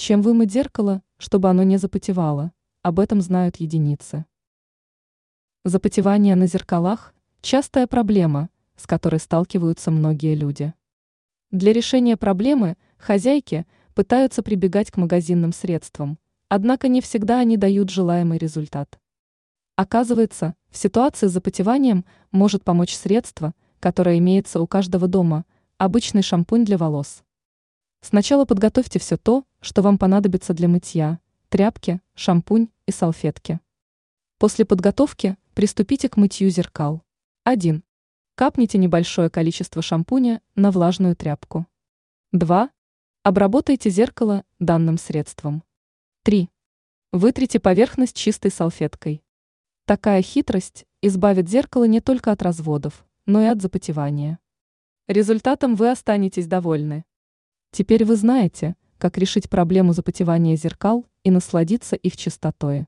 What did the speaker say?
Чем вымыть зеркало, чтобы оно не запотевало? Об этом знают единицы. Запотевание на зеркалах – частая проблема, с которой сталкиваются многие люди. Для решения проблемы хозяйки пытаются прибегать к магазинным средствам, однако не всегда они дают желаемый результат. Оказывается, в ситуации с запотеванием может помочь средство, которое имеется у каждого дома – обычный шампунь для волос. Сначала подготовьте все то, что вам понадобится для мытья – тряпки, шампунь и салфетки. После подготовки приступите к мытью зеркал. 1. Капните небольшое количество шампуня на влажную тряпку. 2. Обработайте зеркало данным средством. 3. Вытрите поверхность чистой салфеткой. Такая хитрость избавит зеркало не только от разводов, но и от запотевания. Результатом вы останетесь довольны. Теперь вы знаете, как решить проблему запотевания зеркал и насладиться их чистотой.